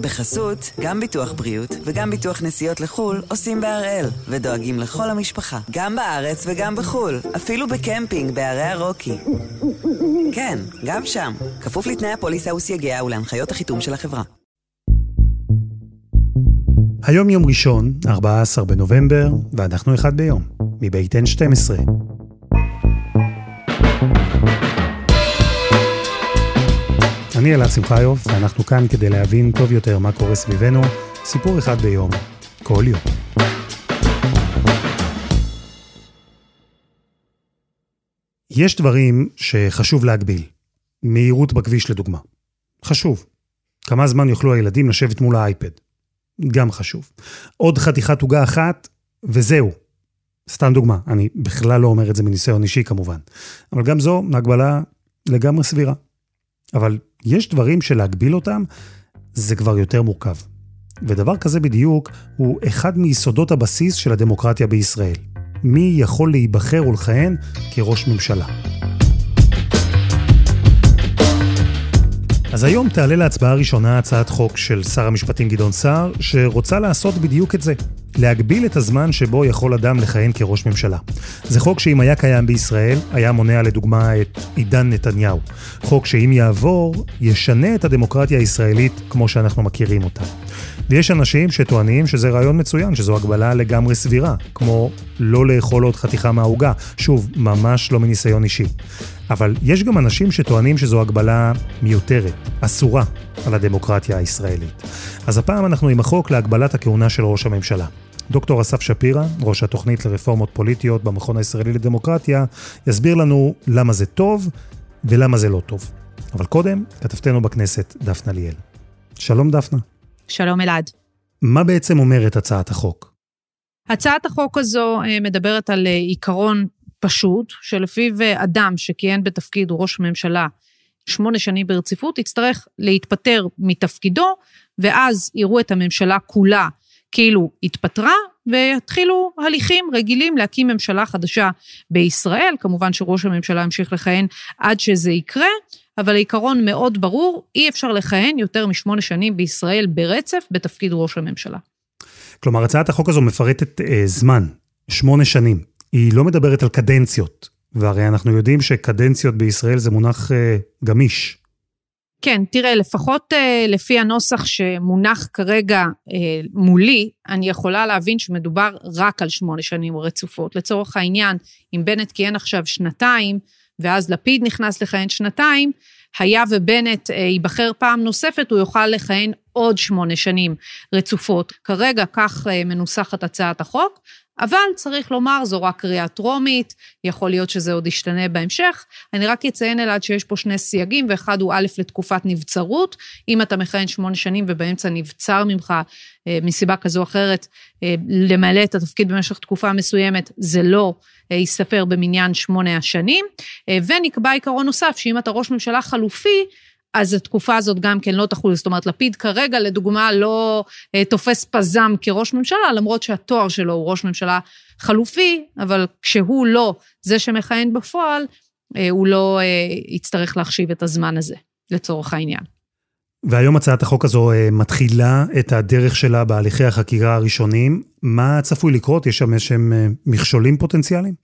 בחסות, גם ביטוח בריאות וגם ביטוח נסיעות לחו"ל עושים בהראל, ודואגים לכל המשפחה, גם בארץ וגם בחו"ל, אפילו בקמפינג בערי הרוקי. כן, גם שם, כפוף לתנאי הפוליסה וסייגיה ולהנחיות החיתום של החברה. היום יום ראשון, 14 בנובמבר, ואנחנו אחד ביום, מבית N12. אני אלעד שמחיוף, ואנחנו כאן כדי להבין טוב יותר מה קורה סביבנו, סיפור אחד ביום, כל יום. יש דברים שחשוב להגביל. מהירות בכביש לדוגמה. חשוב. כמה זמן יוכלו הילדים לשבת מול האייפד. גם חשוב. עוד חתיכת עוגה אחת, וזהו. סתם דוגמה, אני בכלל לא אומר את זה מניסיון אישי כמובן. אבל גם זו הגבלה לגמרי סבירה. אבל יש דברים שלהגביל אותם זה כבר יותר מורכב. ודבר כזה בדיוק הוא אחד מיסודות הבסיס של הדמוקרטיה בישראל. מי יכול להיבחר ולכהן כראש ממשלה. אז היום תעלה להצבעה ראשונה הצעת חוק של שר המשפטים גדעון סער, שרוצה לעשות בדיוק את זה, להגביל את הזמן שבו יכול אדם לכהן כראש ממשלה. זה חוק שאם היה קיים בישראל, היה מונע לדוגמה את עידן נתניהו. חוק שאם יעבור, ישנה את הדמוקרטיה הישראלית כמו שאנחנו מכירים אותה. ויש אנשים שטוענים שזה רעיון מצוין, שזו הגבלה לגמרי סבירה, כמו לא לאכול עוד חתיכה מהעוגה. שוב, ממש לא מניסיון אישי. אבל יש גם אנשים שטוענים שזו הגבלה מיותרת, אסורה, על הדמוקרטיה הישראלית. אז הפעם אנחנו עם החוק להגבלת הכהונה של ראש הממשלה. דוקטור אסף שפירא, ראש התוכנית לרפורמות פוליטיות במכון הישראלי לדמוקרטיה, יסביר לנו למה זה טוב ולמה זה לא טוב. אבל קודם, כתבתנו בכנסת, דפנה ליאל. שלום דפנה. שלום אלעד. מה בעצם אומרת הצעת החוק? הצעת החוק הזו אה, מדברת על אה, עיקרון פשוט, שלפיו אה, אדם שכיהן בתפקיד ראש ממשלה שמונה שנים ברציפות, יצטרך להתפטר מתפקידו, ואז יראו את הממשלה כולה כאילו התפטרה, ויתחילו הליכים רגילים להקים ממשלה חדשה בישראל. כמובן שראש הממשלה ימשיך לכהן עד שזה יקרה, אבל העיקרון מאוד ברור, אי אפשר לכהן יותר משמונה שנים בישראל ברצף בתפקיד ראש הממשלה. כלומר, הצעת החוק הזו מפרטת אה, זמן, שמונה שנים. היא לא מדברת על קדנציות, והרי אנחנו יודעים שקדנציות בישראל זה מונח אה, גמיש. כן, תראה, לפחות אה, לפי הנוסח שמונח כרגע אה, מולי, אני יכולה להבין שמדובר רק על שמונה שנים רצופות. לצורך העניין, אם בנט כיהן עכשיו שנתיים, ואז לפיד נכנס לכהן שנתיים, היה ובנט אה, ייבחר פעם נוספת, הוא יוכל לכהן עוד שמונה שנים רצופות. כרגע כך אה, מנוסחת הצעת החוק, אבל צריך לומר, זו רק קריאה טרומית, יכול להיות שזה עוד ישתנה בהמשך. אני רק אציין אלעד שיש פה שני סייגים, ואחד הוא א' לתקופת נבצרות, אם אתה מכהן שמונה שנים ובאמצע נבצר ממך אה, מסיבה כזו או אחרת אה, למלא את התפקיד במשך תקופה מסוימת, זה לא אה, ייספר במניין שמונה השנים. ונקבע עיקרון נוסף, שאם אתה ראש ממשלה חלופי, אז התקופה הזאת גם כן לא תחול. זאת אומרת, לפיד כרגע, לדוגמה, לא אה, תופס פזם כראש ממשלה, למרות שהתואר שלו הוא ראש ממשלה חלופי, אבל כשהוא לא זה שמכהן בפועל, אה, הוא לא אה, יצטרך להחשיב את הזמן הזה, לצורך העניין. והיום הצעת החוק הזו מתחילה את הדרך שלה בהליכי החקירה הראשונים. מה צפוי לקרות? יש שם איזשהם מכשולים פוטנציאליים?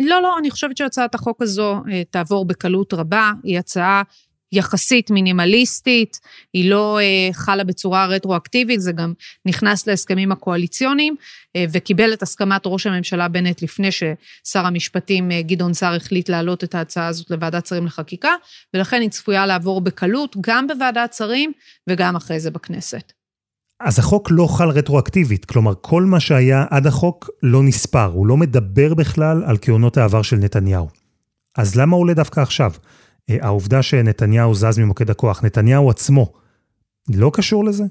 לא, לא, אני חושבת שהצעת החוק הזו תעבור בקלות רבה. היא הצעה יחסית מינימליסטית, היא לא אה, חלה בצורה רטרואקטיבית, זה גם נכנס להסכמים הקואליציוניים, אה, וקיבל את הסכמת ראש הממשלה בנט לפני ששר המשפטים אה, גדעון סער החליט להעלות את ההצעה הזאת לוועדת שרים לחקיקה, ולכן היא צפויה לעבור בקלות גם בוועדת שרים וגם אחרי זה בכנסת. אז החוק לא חל רטרואקטיבית, כלומר כל מה שהיה עד החוק לא נספר, הוא לא מדבר בכלל על כהונות העבר של נתניהו. אז למה עולה דווקא עכשיו? אה, העובדה שנתניהו זז ממוקד הכוח, נתניהו עצמו, לא קשור לזה?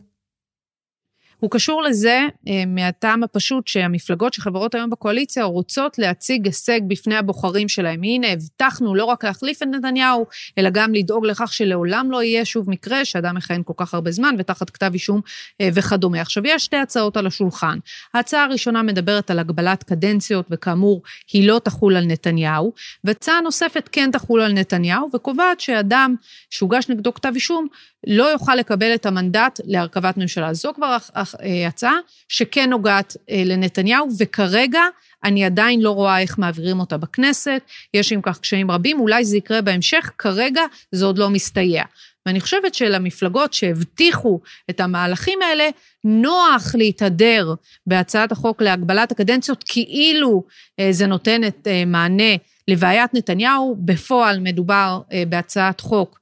הוא קשור לזה אה, מהטעם הפשוט שהמפלגות שחברות היום בקואליציה רוצות להציג הישג בפני הבוחרים שלהם. הנה, הבטחנו לא רק להחליף את נתניהו, אלא גם לדאוג לכך שלעולם לא יהיה שוב מקרה שאדם מכהן כל כך הרבה זמן ותחת כתב אישום אה, וכדומה. עכשיו, יש שתי הצעות על השולחן. ההצעה הראשונה מדברת על הגבלת קדנציות, וכאמור, היא לא תחול על נתניהו, והצעה נוספת כן תחול על נתניהו, וקובעת שאדם שהוגש נגדו כתב אישום, לא יוכל לקבל את המנדט להרכבת ממשלה. זו כבר הצעה שכן נוגעת אה, לנתניהו, וכרגע אני עדיין לא רואה איך מעבירים אותה בכנסת, יש עם כך קשיים רבים, אולי זה יקרה בהמשך, כרגע זה עוד לא מסתייע. ואני חושבת שלמפלגות שהבטיחו את המהלכים האלה, נוח להתהדר בהצעת החוק להגבלת הקדנציות, כאילו אה, זה נותן את מענה לבעיית נתניהו. בפועל מדובר בהצעת חוק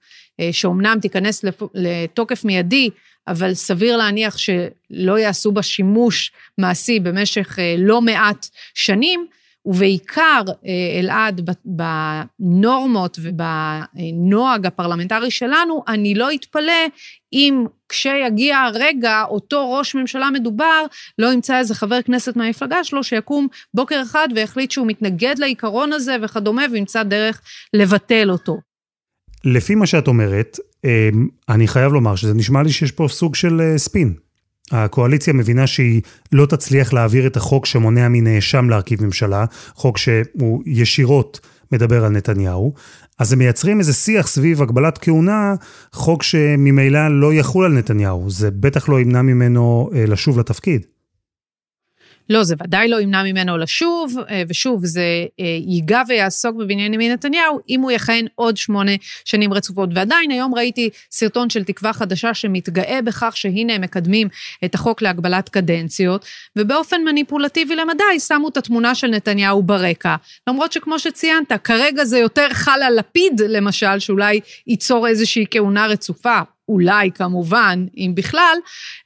שאומנם תיכנס לתוקף מיידי, אבל סביר להניח שלא יעשו בה שימוש מעשי במשך אה, לא מעט שנים, ובעיקר, אה, אלעד, בנורמות ובנוהג הפרלמנטרי שלנו, אני לא אתפלא אם כשיגיע הרגע, אותו ראש ממשלה מדובר, לא ימצא איזה חבר כנסת מהמפלגה שלו שיקום בוקר אחד ויחליט שהוא מתנגד לעיקרון הזה וכדומה, וימצא דרך לבטל אותו. לפי מה שאת אומרת, אני חייב לומר שזה נשמע לי שיש פה סוג של אה, ספין. הקואליציה מבינה שהיא לא תצליח להעביר את החוק שמונע מנאשם להרכיב ממשלה, חוק שהוא ישירות מדבר על נתניהו, אז הם מייצרים איזה שיח סביב הגבלת כהונה, חוק שממילא לא יחול על נתניהו. זה בטח לא ימנע ממנו אה, לשוב לתפקיד. לא, זה ודאי לא ימנע ממנו לשוב, אה, ושוב, זה אה, ייגע ויעסוק בבנימין נתניהו אם הוא יכהן עוד שמונה שנים רצופות. ועדיין, היום ראיתי סרטון של תקווה חדשה שמתגאה בכך שהנה הם מקדמים את החוק להגבלת קדנציות, ובאופן מניפולטיבי למדי שמו את התמונה של נתניהו ברקע. למרות שכמו שציינת, כרגע זה יותר חל על לפיד, למשל, שאולי ייצור איזושהי כהונה רצופה. אולי כמובן, אם בכלל,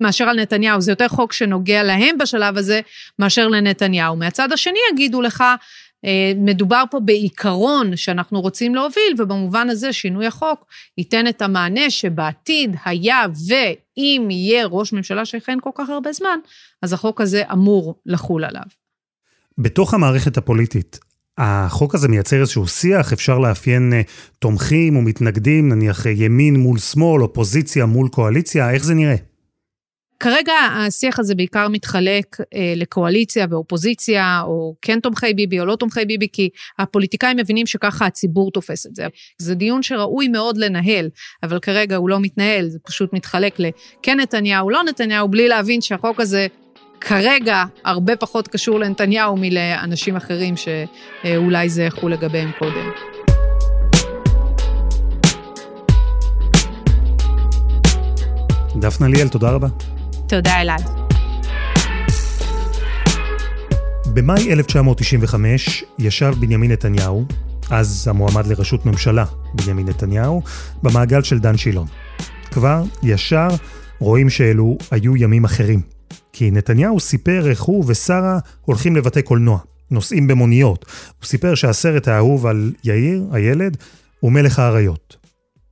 מאשר על נתניהו. זה יותר חוק שנוגע להם בשלב הזה, מאשר לנתניהו. מהצד השני יגידו לך, אה, מדובר פה בעיקרון שאנחנו רוצים להוביל, ובמובן הזה שינוי החוק ייתן את המענה שבעתיד היה ואם יהיה ראש ממשלה שיכהן כל כך הרבה זמן, אז החוק הזה אמור לחול עליו. בתוך המערכת הפוליטית, החוק הזה מייצר איזשהו שיח, אפשר לאפיין אה, תומכים ומתנגדים, נניח אה, ימין מול שמאל, אופוזיציה מול קואליציה, איך זה נראה? כרגע השיח הזה בעיקר מתחלק אה, לקואליציה ואופוזיציה, או כן תומכי ביבי או לא תומכי ביבי, כי הפוליטיקאים מבינים שככה הציבור תופס את זה. זה דיון שראוי מאוד לנהל, אבל כרגע הוא לא מתנהל, זה פשוט מתחלק לכן נתניהו, לא נתניהו, בלי להבין שהחוק הזה כרגע הרבה פחות קשור לנתניהו מלאנשים אחרים שאולי זה יחול לגביהם קודם. דפנה ליאל, תודה רבה. תודה, אלעד. במאי 1995 ישב בנימין נתניהו, אז המועמד לראשות ממשלה, בנימין נתניהו, במעגל של דן שילון. כבר ישר רואים שאלו היו ימים אחרים. כי נתניהו סיפר איך הוא ושרה הולכים לבתי קולנוע, נוסעים במוניות. הוא סיפר שהסרט האהוב על יאיר, הילד, הוא מלך האריות.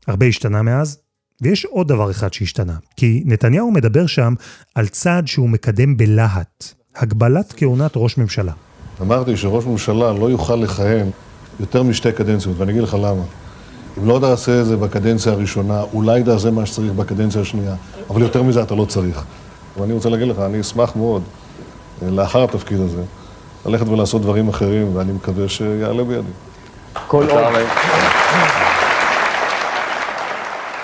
הרבה השתנה מאז, ויש עוד דבר אחד שהשתנה, כי נתניהו מדבר שם על צעד שהוא מקדם בלהט, הגבלת כהונת ראש ממשלה. אמרתי שראש ממשלה לא יוכל לכהן יותר משתי קדנציות, ואני אגיד לך למה. אם לא תעשה את זה בקדנציה הראשונה, אולי תעשה מה שצריך בקדנציה השנייה, אבל יותר מזה אתה לא צריך. ואני רוצה להגיד לך, אני אשמח מאוד, אה, לאחר התפקיד הזה, ללכת ולעשות דברים אחרים, ואני מקווה שיעלה בידי. כל עוד.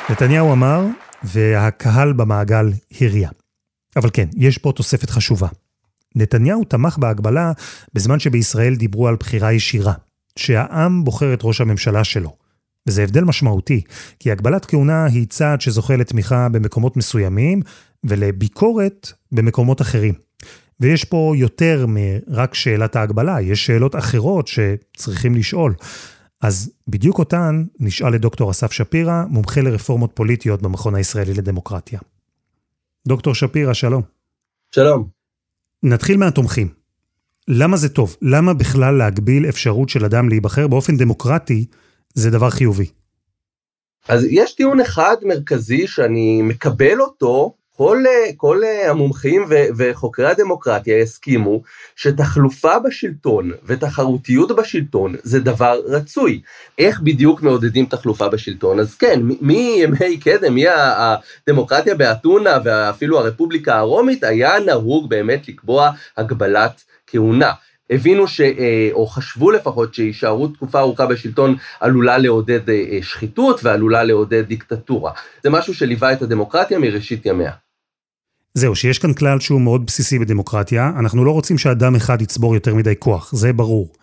נתניהו אמר, והקהל במעגל הריע. אבל כן, יש פה תוספת חשובה. נתניהו תמך בהגבלה בזמן שבישראל דיברו על בחירה ישירה, שהעם בוחר את ראש הממשלה שלו. וזה הבדל משמעותי, כי הגבלת כהונה היא צעד שזוכה לתמיכה במקומות מסוימים, ולביקורת במקומות אחרים. ויש פה יותר מרק שאלת ההגבלה, יש שאלות אחרות שצריכים לשאול. אז בדיוק אותן נשאל לדוקטור אסף שפירא, מומחה לרפורמות פוליטיות במכון הישראלי לדמוקרטיה. דוקטור שפירא, שלום. שלום. נתחיל מהתומכים. למה זה טוב? למה בכלל להגביל אפשרות של אדם להיבחר באופן דמוקרטי זה דבר חיובי? אז יש טיעון אחד מרכזי שאני מקבל אותו, כל, כל המומחים ו, וחוקרי הדמוקרטיה הסכימו שתחלופה בשלטון ותחרותיות בשלטון זה דבר רצוי. איך בדיוק מעודדים תחלופה בשלטון? אז כן, מימי קדם, מהדמוקרטיה באתונה ואפילו הרפובליקה הרומית, היה נהוג באמת לקבוע הגבלת כהונה. הבינו ש... אה, או חשבו לפחות שהישארות תקופה ארוכה בשלטון עלולה לעודד אה, שחיתות ועלולה לעודד דיקטטורה. זה משהו שליווה את הדמוקרטיה מראשית ימיה. זהו, שיש כאן כלל שהוא מאוד בסיסי בדמוקרטיה, אנחנו לא רוצים שאדם אחד יצבור יותר מדי כוח, זה ברור.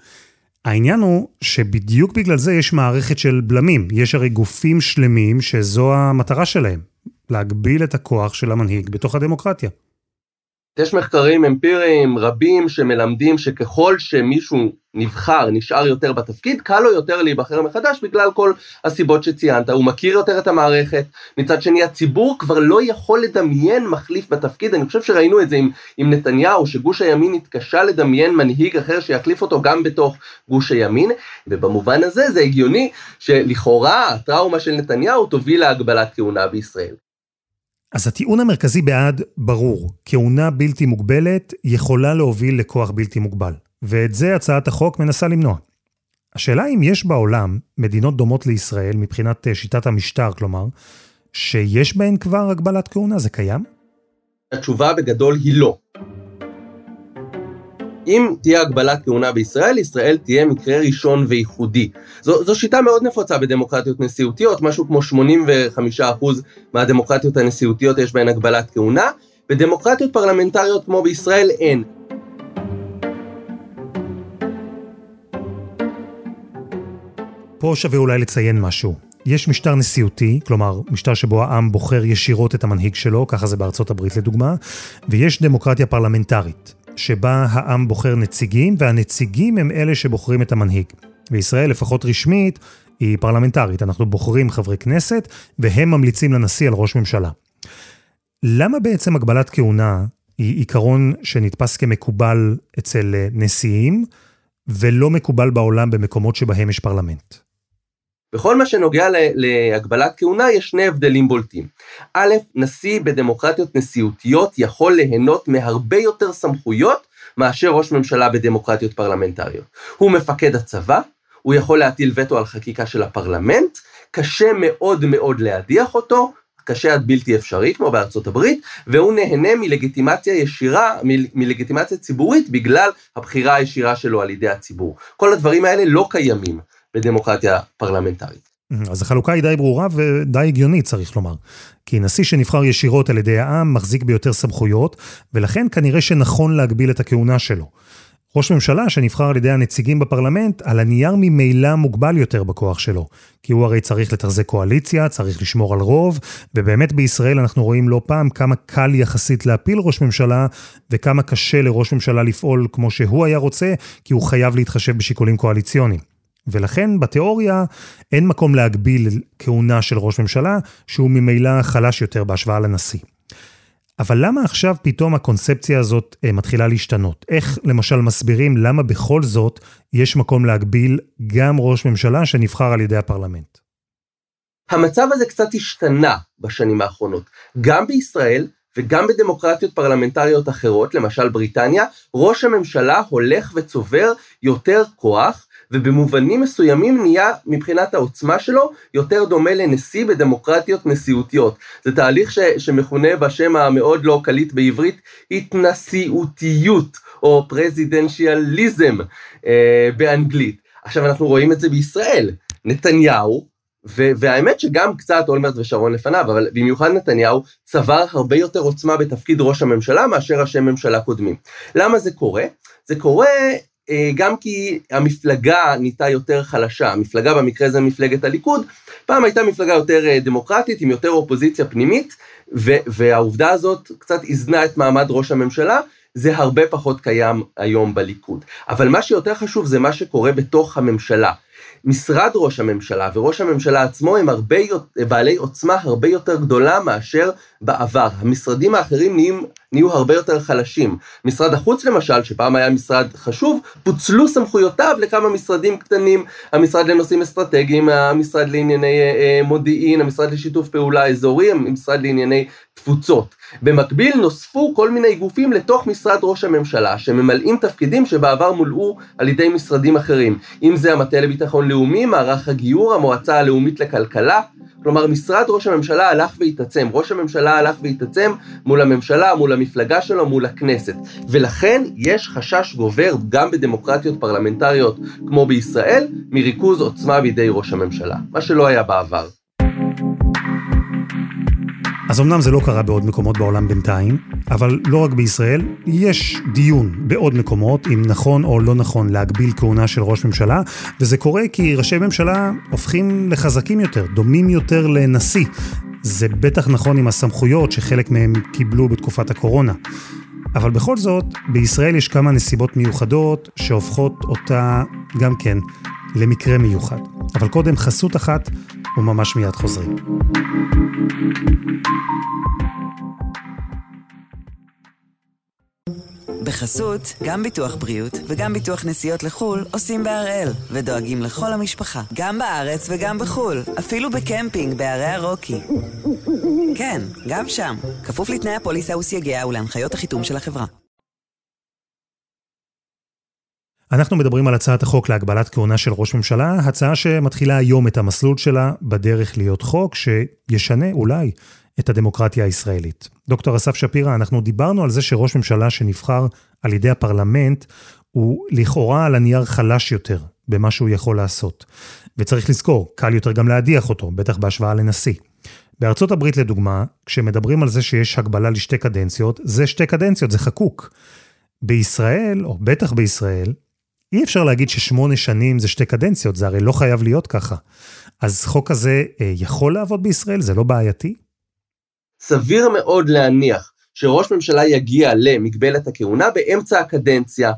העניין הוא שבדיוק בגלל זה יש מערכת של בלמים. יש הרי גופים שלמים שזו המטרה שלהם, להגביל את הכוח של המנהיג בתוך הדמוקרטיה. יש מחקרים אמפיריים רבים שמלמדים שככל שמישהו נבחר, נשאר יותר בתפקיד, קל לו יותר להיבחר מחדש בגלל כל הסיבות שציינת. הוא מכיר יותר את המערכת, מצד שני הציבור כבר לא יכול לדמיין מחליף בתפקיד, אני חושב שראינו את זה עם, עם נתניהו, שגוש הימין התקשה לדמיין מנהיג אחר שיחליף אותו גם בתוך גוש הימין, ובמובן הזה זה הגיוני שלכאורה הטראומה של נתניהו תוביל להגבלת כהונה בישראל. אז הטיעון המרכזי בעד ברור, כהונה בלתי מוגבלת יכולה להוביל לכוח בלתי מוגבל, ואת זה הצעת החוק מנסה למנוע. השאלה אם יש בעולם מדינות דומות לישראל מבחינת אה, שיטת המשטר, כלומר, שיש בהן כבר הגבלת כהונה, זה קיים? התשובה בגדול היא לא. אם תהיה הגבלת כהונה בישראל, ישראל תהיה מקרה ראשון וייחודי. זו, זו שיטה מאוד נפוצה בדמוקרטיות נשיאותיות, משהו כמו 85% מהדמוקרטיות הנשיאותיות יש בהן הגבלת כהונה, בדמוקרטיות פרלמנטריות כמו בישראל אין. פה שווה אולי לציין משהו. יש משטר נשיאותי, כלומר, משטר שבו העם בוחר ישירות את המנהיג שלו, ככה זה בארצות הברית לדוגמה, ויש דמוקרטיה פרלמנטרית. שבה העם בוחר נציגים, והנציגים הם אלה שבוחרים את המנהיג. בישראל, לפחות רשמית, היא פרלמנטרית. אנחנו בוחרים חברי כנסת, והם ממליצים לנשיא על ראש ממשלה. למה בעצם הגבלת כהונה היא עיקרון שנתפס כמקובל אצל נשיאים, ולא מקובל בעולם במקומות שבהם יש פרלמנט? בכל מה שנוגע להגבלת כהונה יש שני הבדלים בולטים. א', נשיא בדמוקרטיות נשיאותיות יכול ליהנות מהרבה יותר סמכויות מאשר ראש ממשלה בדמוקרטיות פרלמנטריות. הוא מפקד הצבא, הוא יכול להטיל וטו על חקיקה של הפרלמנט, קשה מאוד מאוד להדיח אותו, קשה עד בלתי אפשרי, כמו בארצות הברית, והוא נהנה מלגיטימציה ישירה, מלגיטימציה ציבורית, בגלל הבחירה הישירה שלו על ידי הציבור. כל הדברים האלה לא קיימים בדמוקרטיה פרלמנטרית. אז החלוקה היא די ברורה ודי הגיונית, צריך לומר. כי נשיא שנבחר ישירות על ידי העם מחזיק ביותר סמכויות, ולכן כנראה שנכון להגביל את הכהונה שלו. ראש ממשלה שנבחר על ידי הנציגים בפרלמנט, על הנייר ממילא מוגבל יותר בכוח שלו. כי הוא הרי צריך לתחזק קואליציה, צריך לשמור על רוב, ובאמת בישראל אנחנו רואים לא פעם כמה קל יחסית להפיל ראש ממשלה, וכמה קשה לראש ממשלה לפעול כמו שהוא היה רוצה, כי הוא חייב להתחשב בשיקולים קואליציוניים. ולכן בתיאוריה אין מקום להגביל כהונה של ראש ממשלה, שהוא ממילא חלש יותר בהשוואה לנשיא. אבל למה עכשיו פתאום הקונספציה הזאת אה, מתחילה להשתנות? איך למשל מסבירים למה בכל זאת יש מקום להגביל גם ראש ממשלה שנבחר על ידי הפרלמנט? המצב הזה קצת השתנה בשנים האחרונות. גם בישראל וגם בדמוקרטיות פרלמנטריות אחרות, למשל בריטניה, ראש הממשלה הולך וצובר יותר כוח ובמובנים מסוימים נהיה מבחינת העוצמה שלו יותר דומה לנשיא בדמוקרטיות נשיאותיות. זה תהליך ש, שמכונה בשם המאוד לא קליט בעברית התנשיאותיות או פרזידנציאליזם אה, באנגלית. עכשיו אנחנו רואים את זה בישראל. נתניהו, ו- והאמת שגם קצת אולמרט ושרון לפניו, אבל במיוחד נתניהו צבר הרבה יותר עוצמה בתפקיד ראש הממשלה מאשר ראשי ממשלה קודמים. למה זה קורה? זה קורה גם כי המפלגה נהייתה יותר חלשה, המפלגה במקרה הזה מפלגת הליכוד, פעם הייתה מפלגה יותר אה, דמוקרטית עם יותר אופוזיציה פנימית, והעובדה הזאת קצת איזנה את מעמד ראש הממשלה, זה הרבה פחות קיים היום בליכוד. אבל מה שיותר חשוב זה מה שקורה בתוך הממשלה. משרד ראש הממשלה וראש הממשלה עצמו הם הרבה, בעלי עוצמה הרבה יותר גדולה מאשר בעבר. המשרדים האחרים נהיים, נהיו הרבה יותר חלשים. משרד החוץ למשל, שפעם היה משרד חשוב, פוצלו סמכויותיו לכמה משרדים קטנים, המשרד לנושאים אסטרטגיים, המשרד לענייני אה, מודיעין, המשרד לשיתוף פעולה אזורי, המשרד לענייני תפוצות. במקביל נוספו כל מיני גופים לתוך משרד ראש הממשלה, שממלאים תפקידים שבעבר מולאו על ידי משרדים אחרים. אם זה המטה לביטחון לאומי, מערך הגיור, המועצה הלאומית לכלכלה. כלומר, משרד ראש הממשלה הלך והתעצם. ראש הממשלה הלך והתעצם מול הממשלה, מול המפלגה שלו, מול הכנסת. ולכן יש חשש גובר גם בדמוקרטיות פרלמנטריות כמו בישראל, מריכוז עוצמה בידי ראש הממשלה, מה שלא היה בעבר. אז אמנם זה לא קרה בעוד מקומות בעולם בינתיים, אבל לא רק בישראל, יש דיון בעוד מקומות אם נכון או לא נכון להגביל כהונה של ראש ממשלה, וזה קורה כי ראשי ממשלה הופכים לחזקים יותר, דומים יותר לנשיא. זה בטח נכון עם הסמכויות שחלק מהם קיבלו בתקופת הקורונה. אבל בכל זאת, בישראל יש כמה נסיבות מיוחדות שהופכות אותה גם כן למקרה מיוחד. אבל קודם חסות אחת וממש מיד חוזרים. בחסות, גם ביטוח בריאות וגם ביטוח נסיעות לחו"ל עושים בהראל, ודואגים לכל המשפחה, גם בארץ וגם בחו"ל, אפילו בקמפינג בערי הרוקי. כן, גם שם, כפוף לתנאי הפוליסה וסייגיה ולהנחיות החיתום של החברה. אנחנו מדברים על הצעת החוק להגבלת כהונה של ראש ממשלה, הצעה שמתחילה היום את המסלול שלה בדרך להיות חוק שישנה אולי את הדמוקרטיה הישראלית. דוקטור אסף שפירא, אנחנו דיברנו על זה שראש ממשלה שנבחר על ידי הפרלמנט, הוא לכאורה על הנייר חלש יותר במה שהוא יכול לעשות. וצריך לזכור, קל יותר גם להדיח אותו, בטח בהשוואה לנשיא. בארצות הברית לדוגמה, כשמדברים על זה שיש הגבלה לשתי קדנציות, זה שתי קדנציות, זה חקוק. בישראל, או בטח בישראל, אי אפשר להגיד ששמונה שנים זה שתי קדנציות, זה הרי לא חייב להיות ככה. אז חוק כזה אה, יכול לעבוד בישראל? זה לא בעייתי? סביר מאוד להניח שראש ממשלה יגיע למגבלת הכהונה באמצע הקדנציה,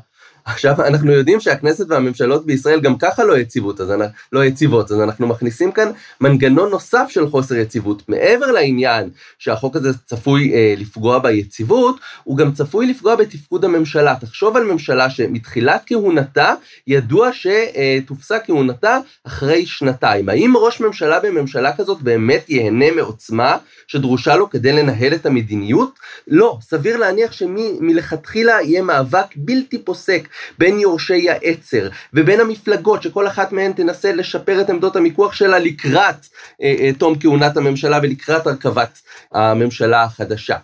עכשיו אנחנו יודעים שהכנסת והממשלות בישראל גם ככה לא יציבות, אז אנחנו, לא יציבות, אז אנחנו מכניסים כאן מנגנון נוסף של חוסר יציבות. מעבר לעניין שהחוק הזה צפוי אה, לפגוע ביציבות, הוא גם צפוי לפגוע בתפקוד הממשלה. תחשוב על ממשלה שמתחילת כהונתה ידוע שתופסק כהונתה אחרי שנתיים. האם ראש ממשלה בממשלה כזאת באמת ייהנה מעוצמה שדרושה לו כדי לנהל את המדיניות? לא, סביר להניח שמלכתחילה יהיה מאבק בלתי פוסק בין יורשי העצר ובין המפלגות שכל אחת מהן תנסה לשפר את עמדות המיקוח שלה לקראת אה, אה, תום כהונת הממשלה ולקראת הרכבת הממשלה החדשה.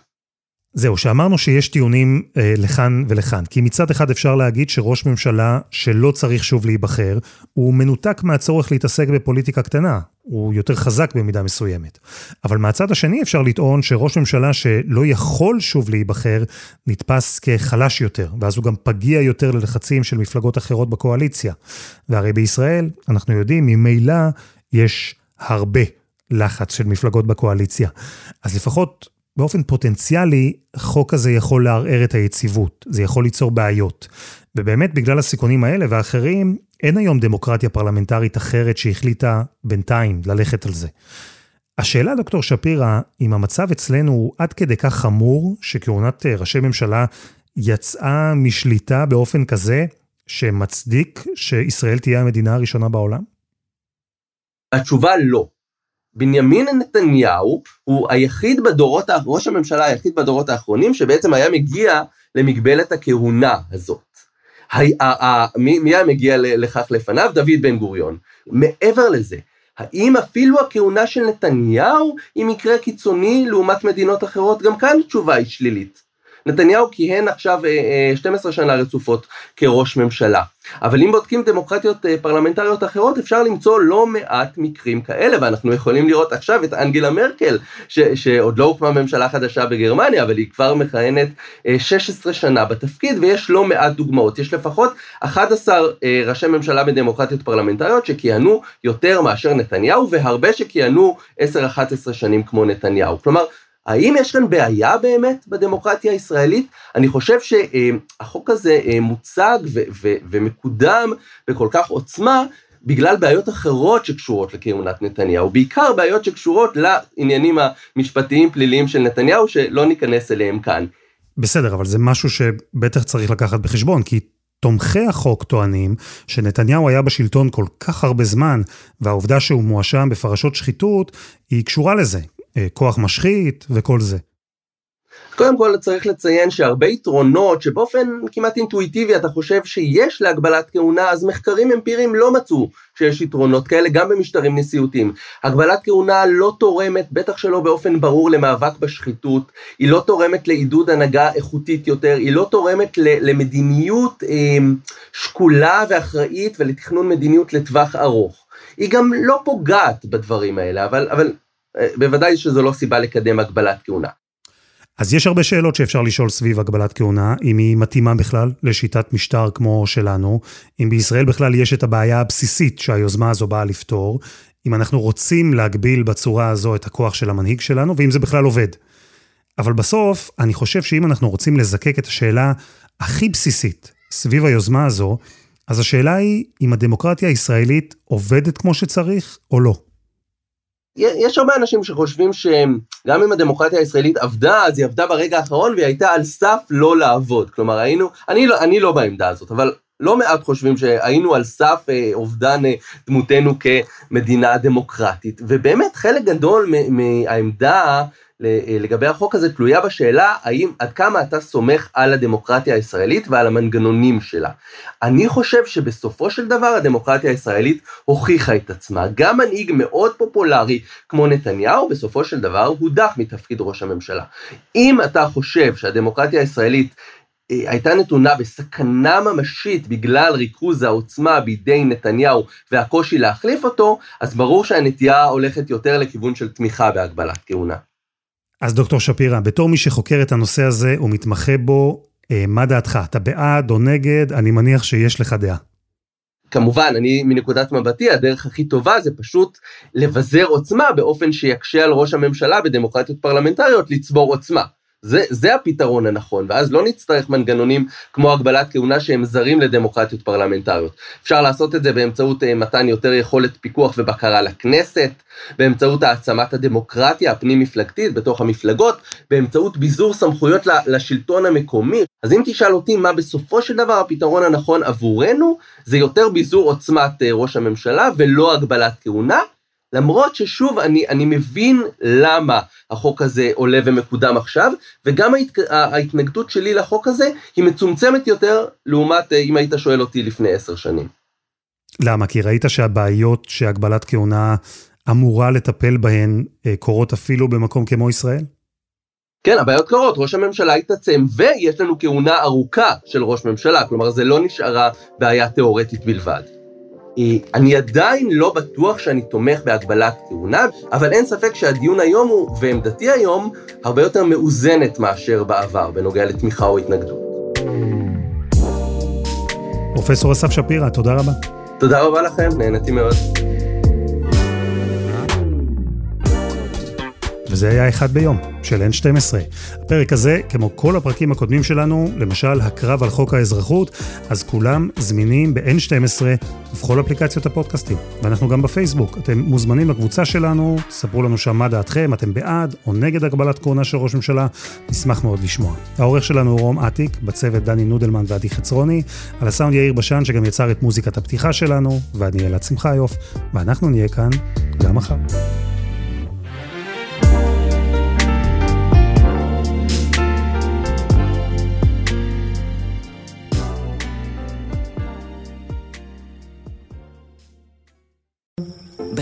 זהו, שאמרנו שיש טיעונים אה, לכאן ולכאן. כי מצד אחד אפשר להגיד שראש ממשלה שלא צריך שוב להיבחר, הוא מנותק מהצורך להתעסק בפוליטיקה קטנה. הוא יותר חזק במידה מסוימת. אבל מהצד השני אפשר לטעון שראש ממשלה שלא יכול שוב להיבחר, נתפס כחלש יותר, ואז הוא גם פגיע יותר ללחצים של מפלגות אחרות בקואליציה. והרי בישראל, אנחנו יודעים, ממילא יש הרבה לחץ של מפלגות בקואליציה. אז לפחות באופן פוטנציאלי, חוק הזה יכול לערער את היציבות, זה יכול ליצור בעיות. ובאמת, בגלל הסיכונים האלה ואחרים, אין היום דמוקרטיה פרלמנטרית אחרת שהחליטה בינתיים ללכת על זה. השאלה, דוקטור שפירא, אם המצב אצלנו הוא עד כדי כך חמור, שכהונת אה, ראשי ממשלה יצאה משליטה באופן כזה, שמצדיק שישראל תהיה המדינה הראשונה בעולם? התשובה לא. בנימין נתניהו הוא היחיד בדורות, ראש הממשלה היחיד בדורות האחרונים שבעצם היה מגיע למגבלת הכהונה הזאת. מי היה מגיע לכך לפניו? דוד בן גוריון. מעבר לזה, האם אפילו הכהונה של נתניהו היא מקרה קיצוני לעומת מדינות אחרות? גם כאן התשובה היא שלילית. נתניהו כיהן עכשיו 12 אה, אה, שנה רצופות כראש ממשלה. אבל אם בודקים דמוקרטיות אה, פרלמנטריות אחרות, אפשר למצוא לא מעט מקרים כאלה, ואנחנו יכולים לראות עכשיו את אנגלה מרקל, ש, שעוד לא הוקמה ממשלה חדשה בגרמניה, אבל היא כבר מכהנת 16 שנה בתפקיד, ויש לא מעט דוגמאות. יש לפחות 11 ראשי ממשלה בדמוקרטיות פרלמנטריות שכיהנו יותר מאשר נתניהו, והרבה שכיהנו 10-11 שנים כמו נתניהו. כלומר, האם יש כאן בעיה באמת בדמוקרטיה הישראלית? אני חושב שהחוק הזה אה, מוצג ו- ו- ומקודם בכל כך עוצמה, בגלל בעיות אחרות שקשורות לכהונת נתניהו, בעיקר בעיות שקשורות לעניינים המשפטיים פליליים של נתניהו, שלא ניכנס אליהם כאן. בסדר, אבל זה משהו שבטח צריך לקחת בחשבון, כי תומכי החוק טוענים שנתניהו היה בשלטון כל כך הרבה זמן, והעובדה שהוא מואשם בפרשות שחיתות, היא קשורה לזה. אה, כוח משחית וכל זה. קודם כל צריך לציין שהרבה יתרונות שבאופן כמעט אינטואיטיבי אתה חושב שיש להגבלת כהונה, אז מחקרים אמפיריים לא מצאו שיש יתרונות כאלה גם במשטרים נשיאותיים. הגבלת כהונה לא תורמת, בטח שלא באופן ברור, למאבק בשחיתות, היא לא תורמת לעידוד הנהגה איכותית יותר, היא לא תורמת למדיניות אה, שקולה ואחראית ולתכנון מדיניות לטווח ארוך. היא גם לא פוגעת בדברים האלה, אבל, אבל בוודאי שזו לא סיבה לקדם הגבלת כהונה. אז יש הרבה שאלות שאפשר לשאול סביב הגבלת כהונה, אם היא מתאימה בכלל לשיטת משטר כמו שלנו, אם בישראל בכלל יש את הבעיה הבסיסית שהיוזמה הזו באה לפתור, אם אנחנו רוצים להגביל בצורה הזו את הכוח של המנהיג שלנו, ואם זה בכלל עובד. אבל בסוף, אני חושב שאם אנחנו רוצים לזקק את השאלה הכי בסיסית סביב היוזמה הזו, אז השאלה היא אם הדמוקרטיה הישראלית עובדת כמו שצריך או לא. יש הרבה אנשים שחושבים שגם אם הדמוקרטיה הישראלית עבדה, אז היא עבדה ברגע האחרון והיא הייתה על סף לא לעבוד. כלומר, היינו, אני לא, אני לא בעמדה הזאת, אבל לא מעט חושבים שהיינו על סף אה, אובדן אה, דמותנו כמדינה דמוקרטית. ובאמת, חלק גדול מהעמדה לגבי החוק הזה תלויה בשאלה האם עד כמה אתה סומך על הדמוקרטיה הישראלית ועל המנגנונים שלה. אני חושב שבסופו של דבר הדמוקרטיה הישראלית הוכיחה את עצמה. גם מנהיג מאוד פופולרי כמו נתניהו בסופו של דבר הודח מתפקיד ראש הממשלה. אם אתה חושב שהדמוקרטיה הישראלית אה, הייתה נתונה בסכנה ממשית בגלל ריכוז העוצמה בידי נתניהו והקושי להחליף אותו, אז ברור שהנטייה הולכת יותר לכיוון של תמיכה בהגבלת כהונה. אז דוקטור שפירא, בתור מי שחוקר את הנושא הזה ומתמחה בו, אה, מה דעתך? אתה בעד או נגד? אני מניח שיש לך דעה. כמובן, אני מנקודת מבטי, הדרך הכי טובה זה פשוט לבזר עוצמה באופן שיקשה על ראש הממשלה בדמוקרטיות פרלמנטריות לצבור עוצמה. זה, זה הפתרון הנכון, ואז לא נצטרך מנגנונים כמו הגבלת כהונה שהם זרים לדמוקרטיות פרלמנטריות. אפשר לעשות את זה באמצעות אה, מתן יותר יכולת פיקוח ובקרה לכנסת, באמצעות העצמת הדמוקרטיה הפנים-מפלגתית בתוך המפלגות, באמצעות ביזור סמכויות לשלטון המקומי. אז אם תשאל אותי מה בסופו של דבר הפתרון הנכון עבורנו, זה יותר ביזור עוצמת אה, ראש הממשלה ולא הגבלת כהונה. למרות ששוב, אני, אני מבין למה החוק הזה עולה ומקודם עכשיו, וגם ההת, ההתנגדות שלי לחוק הזה היא מצומצמת יותר לעומת אה, אם היית שואל אותי לפני עשר שנים. למה? כי ראית שהבעיות שהגבלת כהונה אמורה לטפל בהן אה, קורות אפילו במקום כמו ישראל? כן, הבעיות קורות, ראש הממשלה התעצם, ויש לנו כהונה ארוכה של ראש ממשלה, כלומר זה לא נשארה בעיה תיאורטית בלבד. אני עדיין לא בטוח שאני תומך בהגבלת כהונה, אבל אין ספק שהדיון היום הוא, ועמדתי היום, הרבה יותר מאוזנת מאשר בעבר, בנוגע לתמיכה או התנגדות. פרופסור אסף שפירא, תודה רבה. תודה רבה לכם, נהניתי מאוד. וזה היה אחד ביום, של N12. הפרק הזה, כמו כל הפרקים הקודמים שלנו, למשל הקרב על חוק האזרחות, אז כולם זמינים ב-N12 ובכל אפליקציות הפודקאסטים. ואנחנו גם בפייסבוק. אתם מוזמנים לקבוצה שלנו, ספרו לנו שם מה דעתכם, אתם בעד או נגד הגבלת כהונה של ראש ממשלה, נשמח מאוד לשמוע. העורך שלנו הוא רום אטיק, בצוות דני נודלמן ועדי חצרוני, על הסאונד יאיר בשן שגם יצר את מוזיקת הפתיחה שלנו, ואני אלעד שמחיוף, ואנחנו נהיה כאן גם מחר.